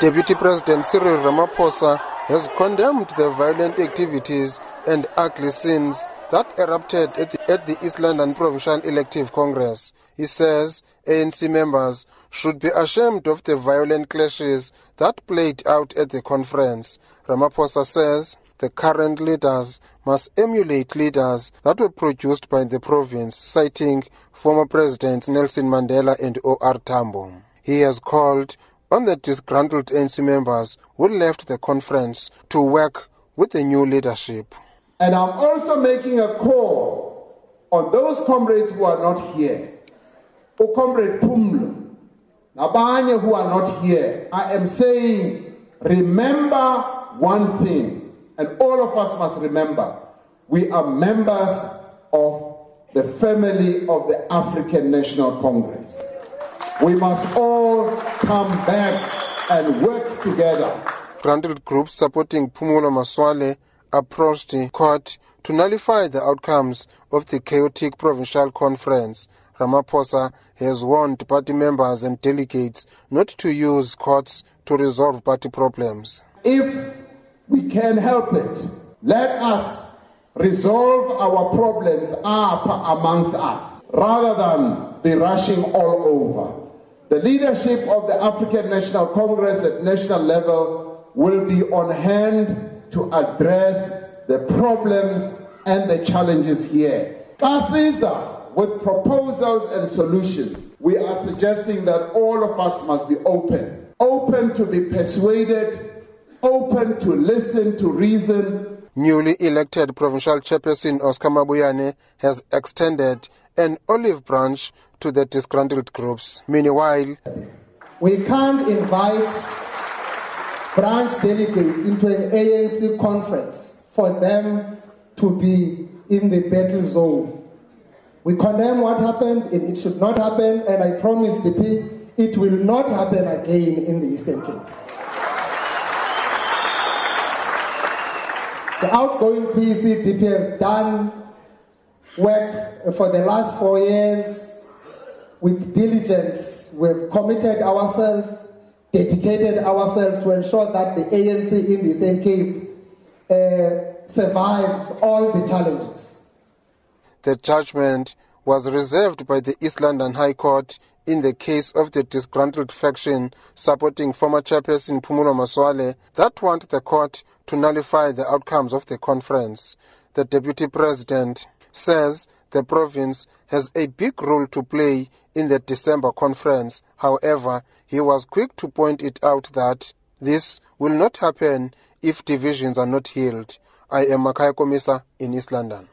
Deputy President Cyril Ramaphosa has condemned the violent activities and ugly scenes that erupted at the, at the East London Provincial Elective Congress. He says ANC members should be ashamed of the violent clashes that played out at the conference. Ramaphosa says the current leaders must emulate leaders that were produced by the province, citing former Presidents Nelson Mandela and O.R. Tambo. He has called on the disgruntled ANC members who left the conference to work with the new leadership. And I'm also making a call on those comrades who are not here. O comrade Pumlo, Nabanya who are not here. I am saying, remember one thing, and all of us must remember. We are members of the family of the African National Congress. We must all come back and work together. Granted groups supporting Phumulo Masualle approached the court to nullify the outcomes of the chaotic provincial conference. Ramaphosa has warned party members and delegates not to use courts to resolve party problems. If we can help it, let us resolve our problems up amongst us rather than be rushing all over. The leadership of the African National Congress at national level will be on hand to address the problems and the challenges here. Caesar, with proposals and solutions, we are suggesting that all of us must be open, open to be persuaded, open to listen, to reason. Newly elected provincial chairperson Oscar Mabuyane has extended an olive branch to the disgruntled groups. Meanwhile, we can't invite branch delegates into an ANC conference for them to be in the battle zone. We condemn what happened, and it should not happen, and I promise DP it will not happen again in the Eastern Cape. The outgoing PC DP has done work for the last four years with diligence. We've committed ourselves, dedicated ourselves to ensure that the ANC in the Eastern Cape uh, survives all the challenges. The judgment was reserved by the East London High Court in the case of the disgruntled faction supporting former chairperson Phumulo Masualle that want the court to nullify the outcomes of the conference. The deputy president says the province has a big role to play in the December conference. However, he was quick to point it out that this will not happen if divisions are not healed. I am Makhaya Komisa in East London.